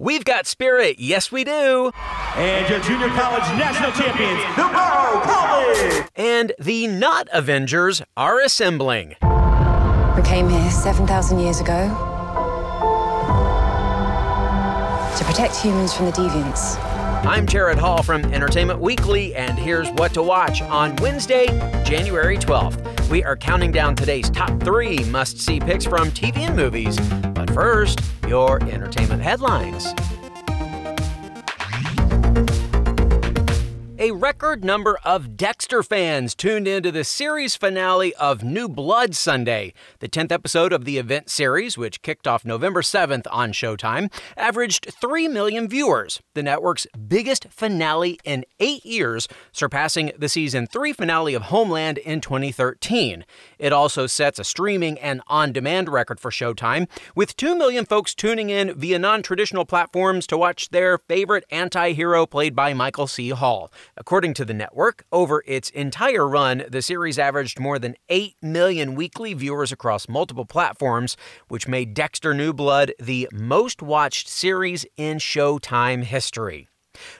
We've got spirit, yes we do. And your junior college national champions, Navarro College. And the not Avengers are assembling. We came here 7,000 years ago to protect humans from the deviants. I'm Jared Hall from Entertainment Weekly, and here's what to watch on Wednesday, January 12th. We are counting down today's top three must see picks from TV and movies. First, your entertainment headlines. A record number of Dexter fans tuned into the series finale of New Blood Sunday. The 10th episode of the event series, which kicked off November 7th on Showtime, averaged 3 million viewers, the network's biggest finale in eight years, surpassing the season 3 finale of Homeland in 2013. It also sets a streaming and on demand record for Showtime, with 2 million folks tuning in via non traditional platforms to watch their favorite anti hero played by Michael C. Hall. According to the network, over its entire run, the series averaged more than 8 million weekly viewers across multiple platforms, which made Dexter New Blood the most watched series in Showtime history.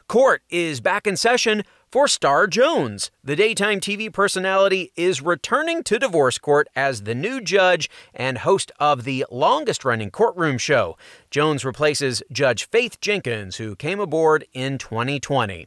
Court is back in session for Star Jones. The daytime TV personality is returning to divorce court as the new judge and host of the longest running courtroom show. Jones replaces Judge Faith Jenkins, who came aboard in 2020.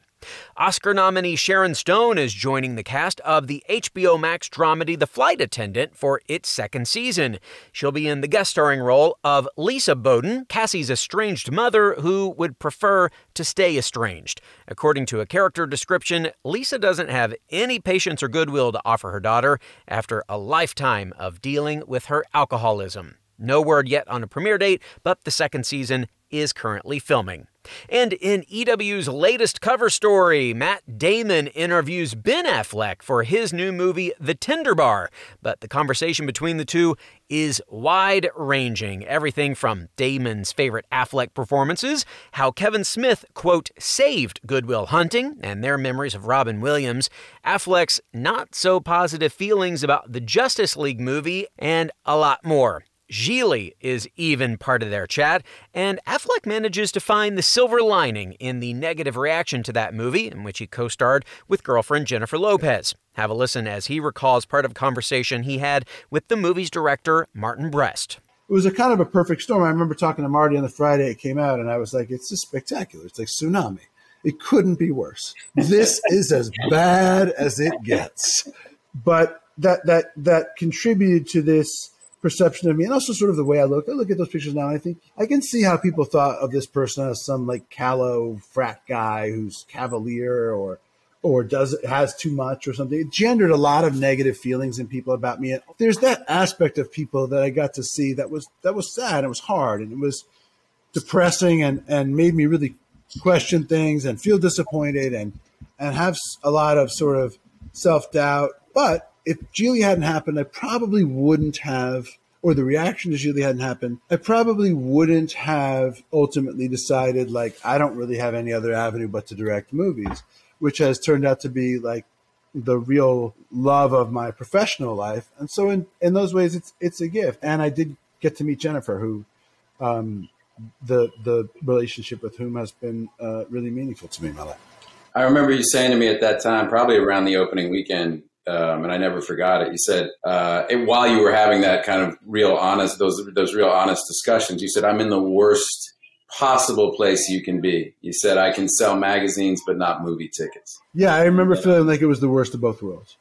Oscar nominee Sharon Stone is joining the cast of the HBO Max dramedy The Flight Attendant for its second season. She'll be in the guest starring role of Lisa Bowden, Cassie's estranged mother who would prefer to stay estranged. According to a character description, Lisa doesn't have any patience or goodwill to offer her daughter after a lifetime of dealing with her alcoholism. No word yet on a premiere date, but the second season is currently filming. And in EW's latest cover story, Matt Damon interviews Ben Affleck for his new movie, The Tender Bar. But the conversation between the two is wide ranging. Everything from Damon's favorite Affleck performances, how Kevin Smith, quote, saved Good Will Hunting, and their memories of Robin Williams, Affleck's not so positive feelings about the Justice League movie, and a lot more. Gigli is even part of their chat, and Affleck manages to find the silver lining in the negative reaction to that movie, in which he co starred with girlfriend Jennifer Lopez. Have a listen as he recalls part of a conversation he had with the movie's director, Martin Brest. It was a kind of a perfect storm. I remember talking to Marty on the Friday it came out, and I was like, it's just spectacular. It's like tsunami. It couldn't be worse. This is as bad as it gets. But that that that contributed to this perception of me and also sort of the way I look. I look at those pictures now and I think I can see how people thought of this person as some like callow frat guy who's cavalier or or does has too much or something. It gendered a lot of negative feelings in people about me. And there's that aspect of people that I got to see that was that was sad. And it was hard and it was depressing and and made me really question things and feel disappointed and and have a lot of sort of self doubt. But if Gigli hadn't happened, I probably wouldn't have, or the reaction to Gigli hadn't happened, I probably wouldn't have ultimately decided, like, I don't really have any other avenue but to direct movies, which has turned out to be like the real love of my professional life. And so, in, in those ways, it's it's a gift. And I did get to meet Jennifer, who um, the the relationship with whom has been uh, really meaningful to me in my life. I remember you saying to me at that time, probably around the opening weekend, um, and I never forgot it. You said, uh, and while you were having that kind of real honest, those those real honest discussions, you said, "I'm in the worst possible place you can be." You said, "I can sell magazines, but not movie tickets." Yeah, I remember feeling like it was the worst of both worlds.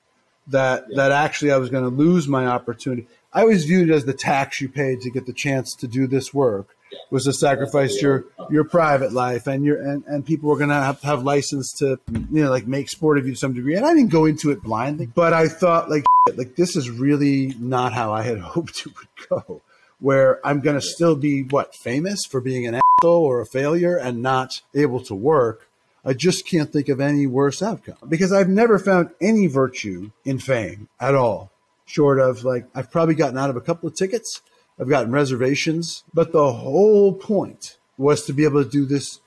That yeah. that actually I was going to lose my opportunity. I always viewed it as the tax you paid to get the chance to do this work was to sacrifice your your private life and your and, and people were to have have license to you know like make sport of you to some degree and i didn't go into it blindly but i thought like like this is really not how i had hoped it would go where i'm to still be what famous for being an ass or a failure and not able to work, I just can't think of any worse outcome because I've never found any virtue in fame at all. Short of like, I've probably gotten out of a couple of tickets, I've gotten reservations, but the whole point was to be able to do this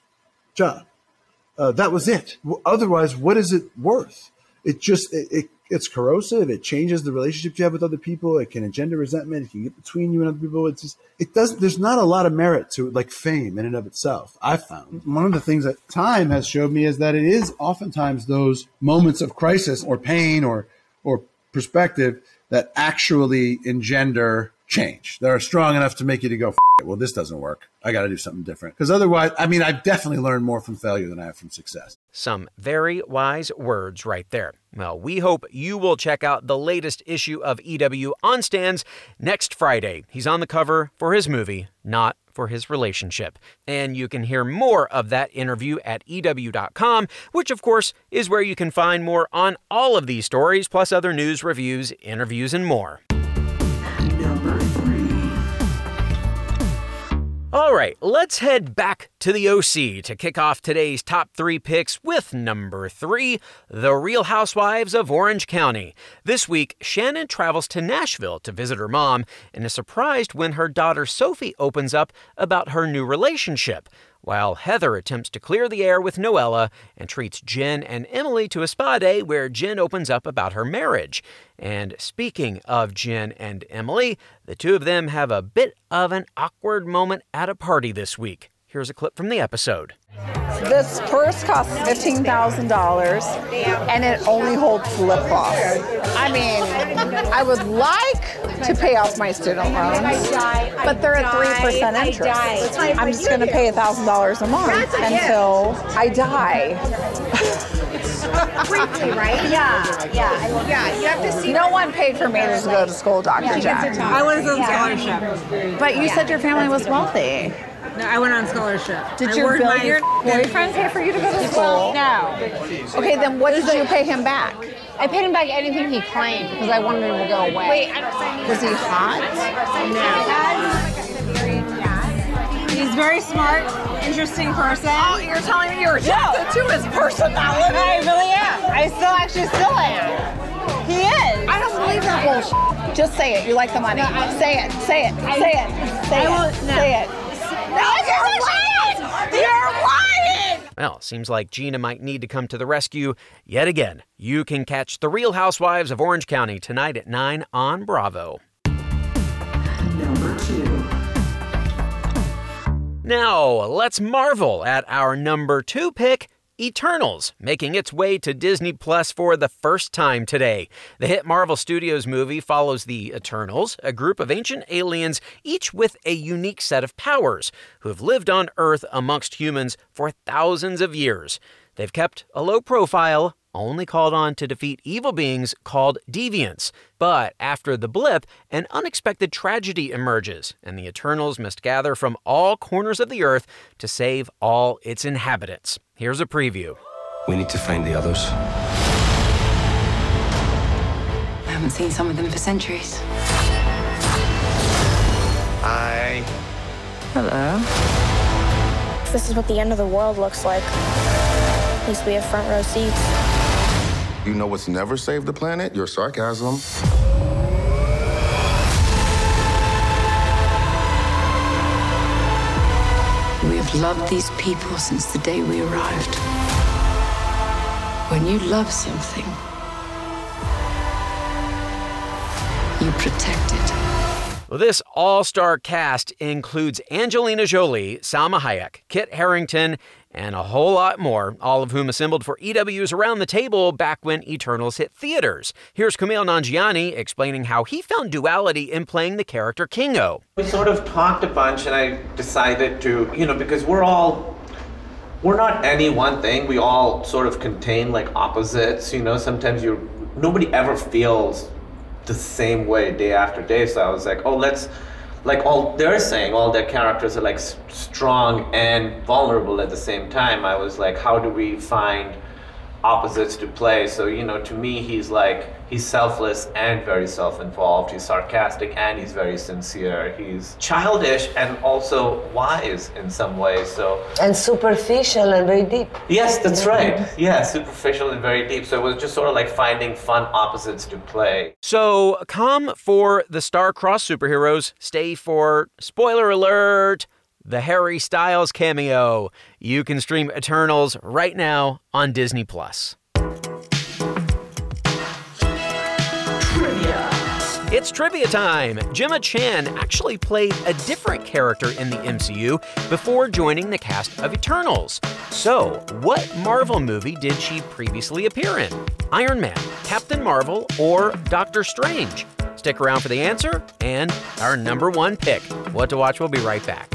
job. Uh, that was it. Otherwise, what is it worth? It just it, it, it's corrosive. It changes the relationship you have with other people. It can engender resentment. It can get between you and other people. It's just it doesn't. There's not a lot of merit to like fame in and of itself. I found one of the things that time has showed me is that it is oftentimes those moments of crisis or pain or or perspective that actually engender change that are strong enough to make you to go, well, this doesn't work. I got to do something different. Because otherwise, I mean, I've definitely learned more from failure than I have from success. Some very wise words right there. Well, we hope you will check out the latest issue of EW on stands next Friday. He's on the cover for his movie, not for his relationship. And you can hear more of that interview at EW.com, which of course is where you can find more on all of these stories, plus other news, reviews, interviews, and more. All right, let's head back to the OC to kick off today's top three picks with number three The Real Housewives of Orange County. This week, Shannon travels to Nashville to visit her mom and is surprised when her daughter Sophie opens up about her new relationship while Heather attempts to clear the air with Noella and treats Jen and Emily to a spa day where Jen opens up about her marriage. And speaking of Jen and Emily, the two of them have a bit of an awkward moment at a party this week. Here's a clip from the episode. This purse costs $15,000 and it only holds lip gloss. I mean, I would like to pay off my student loans, but they're at 3% interest. I'm just going to pay $1,000 a month until I die. Briefly, right? Yeah, yeah. Yeah, you have to see. No one paid for me to go to school, Dr. Jack. I was on scholarship. But you said your family was wealthy. No, I went on scholarship. Did I your billiard boyfriend pay for you to go to school? No. Okay, then what did you pay him back? I paid him back anything he claimed because I wanted him to go away. Wait, I don't Was he hot? No. He's very smart, interesting person. Oh, you're telling me you're attracted to his personality? I really am. I still actually still am. He is. I don't believe that bullshit. Just say it. You like the money. No, say it. Say it. I- say it. Say I it. won't- no. Say it. No, you're lying. You're lying. Well, seems like Gina might need to come to the rescue yet again. You can catch The Real Housewives of Orange County tonight at 9 on Bravo. Number two. Now, let's marvel at our number two pick, Eternals, making its way to Disney Plus for the first time today. The hit Marvel Studios movie follows the Eternals, a group of ancient aliens, each with a unique set of powers, who have lived on Earth amongst humans for thousands of years. They've kept a low profile, only called on to defeat evil beings called deviants. But after the blip, an unexpected tragedy emerges, and the Eternals must gather from all corners of the earth to save all its inhabitants. Here's a preview. We need to find the others. I haven't seen some of them for centuries. Hi. Hello. This is what the end of the world looks like. At least we have front row seats. You know what's never saved the planet? Your sarcasm. We have loved these people since the day we arrived. When you love something, you protect it. Well, this all star cast includes Angelina Jolie, Salma Hayek, Kit Harington, and a whole lot more, all of whom assembled for EW's Around the Table back when Eternals hit theaters. Here's Kumail Nanjiani explaining how he found duality in playing the character Kingo. We sort of talked a bunch, and I decided to, you know, because we're all, we're not any one thing. We all sort of contain like opposites. You know, sometimes you, nobody ever feels the same way day after day. So I was like, oh, let's, like all they're saying, all their characters are like strong and vulnerable at the same time. I was like, how do we find opposites to play. So, you know, to me, he's like, he's selfless and very self involved. He's sarcastic and he's very sincere. He's childish and also wise in some ways. So, and superficial and very deep. Yes, that's right. Yeah, superficial and very deep. So, it was just sort of like finding fun opposites to play. So, come for the star-crossed superheroes, stay for spoiler alert the Harry Styles cameo. You can stream Eternals right now on Disney Plus. Trivia. It's trivia time. Gemma Chan actually played a different character in the MCU before joining the cast of Eternals. So, what Marvel movie did she previously appear in? Iron Man, Captain Marvel, or Doctor Strange? Stick around for the answer and our number one pick. What to watch, we'll be right back.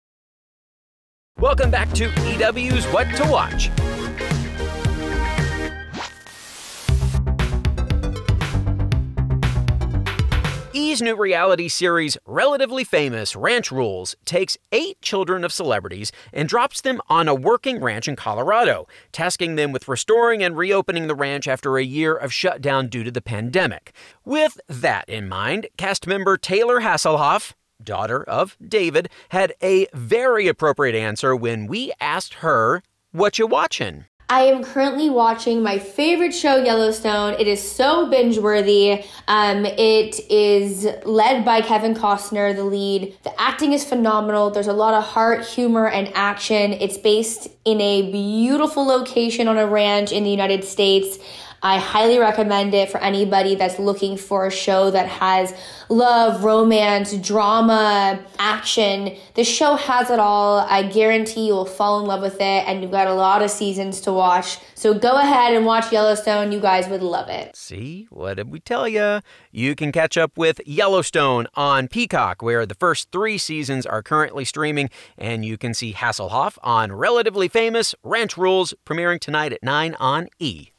Welcome back to EW's What to Watch. E's new reality series, Relatively Famous Ranch Rules, takes eight children of celebrities and drops them on a working ranch in Colorado, tasking them with restoring and reopening the ranch after a year of shutdown due to the pandemic. With that in mind, cast member Taylor Hasselhoff, daughter of David, had a very appropriate answer when we asked her, What you watching? I am currently watching my favorite show, Yellowstone. It is so binge worthy. Um, it is led by Kevin Costner, the lead. The acting is phenomenal. There's a lot of heart, humor, and action. It's based in a beautiful location on a ranch in the United States. I highly recommend it for anybody that's looking for a show that has love, romance, drama, action. The show has it all. I guarantee you'll fall in love with it, and you've got a lot of seasons to watch. So go ahead and watch Yellowstone. You guys would love it. See, what did we tell you? You can catch up with Yellowstone on Peacock, where the first three seasons are currently streaming, and you can see Hasselhoff on Relatively Famous Ranch Rules, premiering tonight at 9 on E.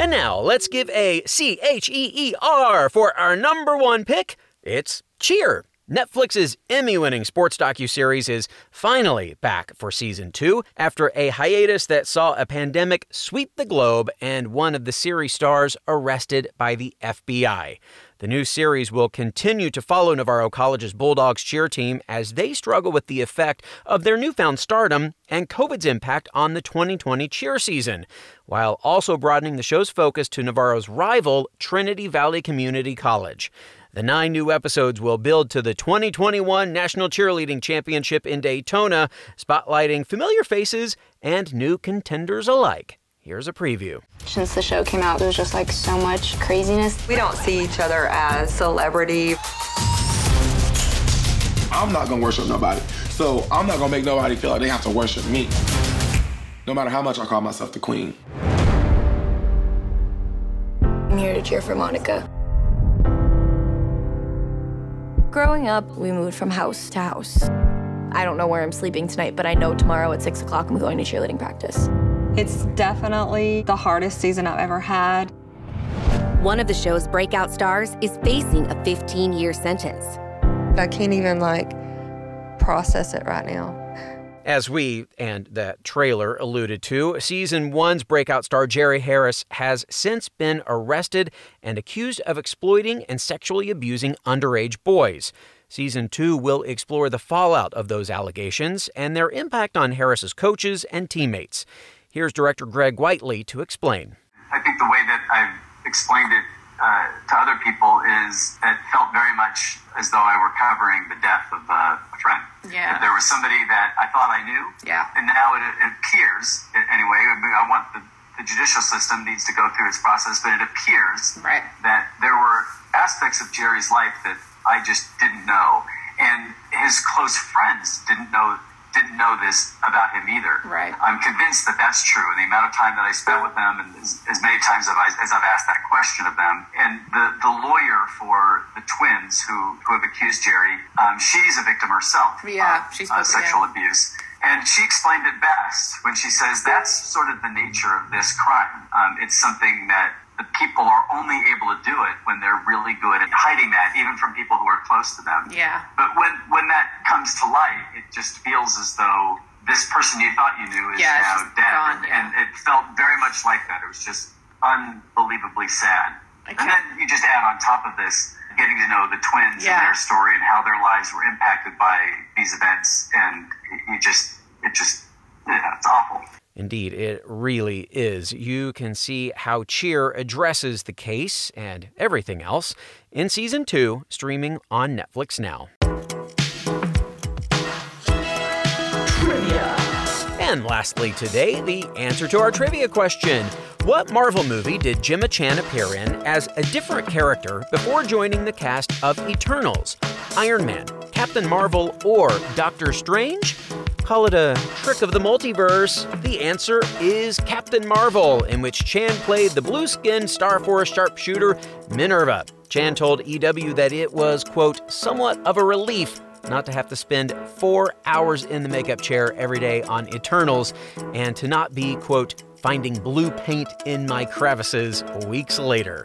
And now let's give a C H E E R for our number one pick. It's Cheer. Netflix's Emmy-winning sports docu-series is finally back for season 2 after a hiatus that saw a pandemic sweep the globe and one of the series stars arrested by the FBI. The new series will continue to follow Navarro College's Bulldogs cheer team as they struggle with the effect of their newfound stardom and COVID's impact on the 2020 cheer season, while also broadening the show's focus to Navarro's rival, Trinity Valley Community College. The nine new episodes will build to the 2021 National Cheerleading Championship in Daytona, spotlighting familiar faces and new contenders alike. Here's a preview. Since the show came out, there's just like so much craziness. We don't see each other as celebrity. I'm not gonna worship nobody. So I'm not gonna make nobody feel like they have to worship me. No matter how much I call myself the queen. I'm here to cheer for Monica. Growing up, we moved from house to house. I don't know where I'm sleeping tonight, but I know tomorrow at 6 o'clock I'm going to cheerleading practice. It's definitely the hardest season I've ever had. One of the show's breakout stars is facing a 15 year sentence. I can't even like process it right now. As we and that trailer alluded to, season one's breakout star Jerry Harris has since been arrested and accused of exploiting and sexually abusing underage boys. Season two will explore the fallout of those allegations and their impact on Harris's coaches and teammates. Here's director Greg Whiteley to explain. I think the way that I've explained it uh, to other people is it felt very much as though I were covering the death of uh, a friend. Yeah. That there was somebody that I thought I knew. Yeah. And now it, it appears, anyway, I want the, the judicial system needs to go through its process, but it appears right. that there were aspects of Jerry's life that I just didn't know. and his close friends didn't know didn't know this about him either. Right. I'm convinced that that's true. And the amount of time that I spent with them, and as, as many times as I've, as I've asked that question of them, and the, the lawyer for the twins who, who have accused Jerry, um, she's a victim herself. Yeah, of, she's uh, sexual yeah. abuse. And she explained it best when she says that's sort of the nature of this crime. Um, it's something that the people are only able to do it when they're really good at hiding that, even from people who are close to them. Yeah. But when when that comes to light, it just feels as though this person you thought you knew is Yeah, now dead, gone, and, yeah. and it felt very much like that. It was just unbelievably sad. And then you just add on top of this getting to know the twins Yeah. and their story and how their lives were impacted by these events, and you just it just yeah, it's awful. Indeed, it really is. You can see how Cheer addresses the case and everything else in season two, streaming on Netflix now. Trivia. And lastly, today, the answer to our trivia question What Marvel movie did Gemma Chan appear in as a different character before joining the cast of Eternals? Iron Man, Captain Marvel, or Doctor Strange? Call it a trick of the multiverse. The answer is Captain Marvel, in which Chan played the blue skinned Star Force sharpshooter Minerva. Chan told EW that it was, quote, somewhat of a relief not to have to spend four hours in the makeup chair every day on Eternals and to not be, quote, finding blue paint in my crevices weeks later.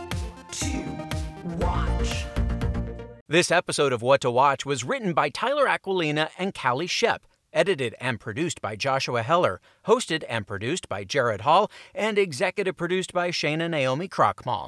This episode of What to Watch was written by Tyler Aquilina and Callie Shep, edited and produced by Joshua Heller, hosted and produced by Jared Hall, and executive produced by Shayna Naomi Krochmal.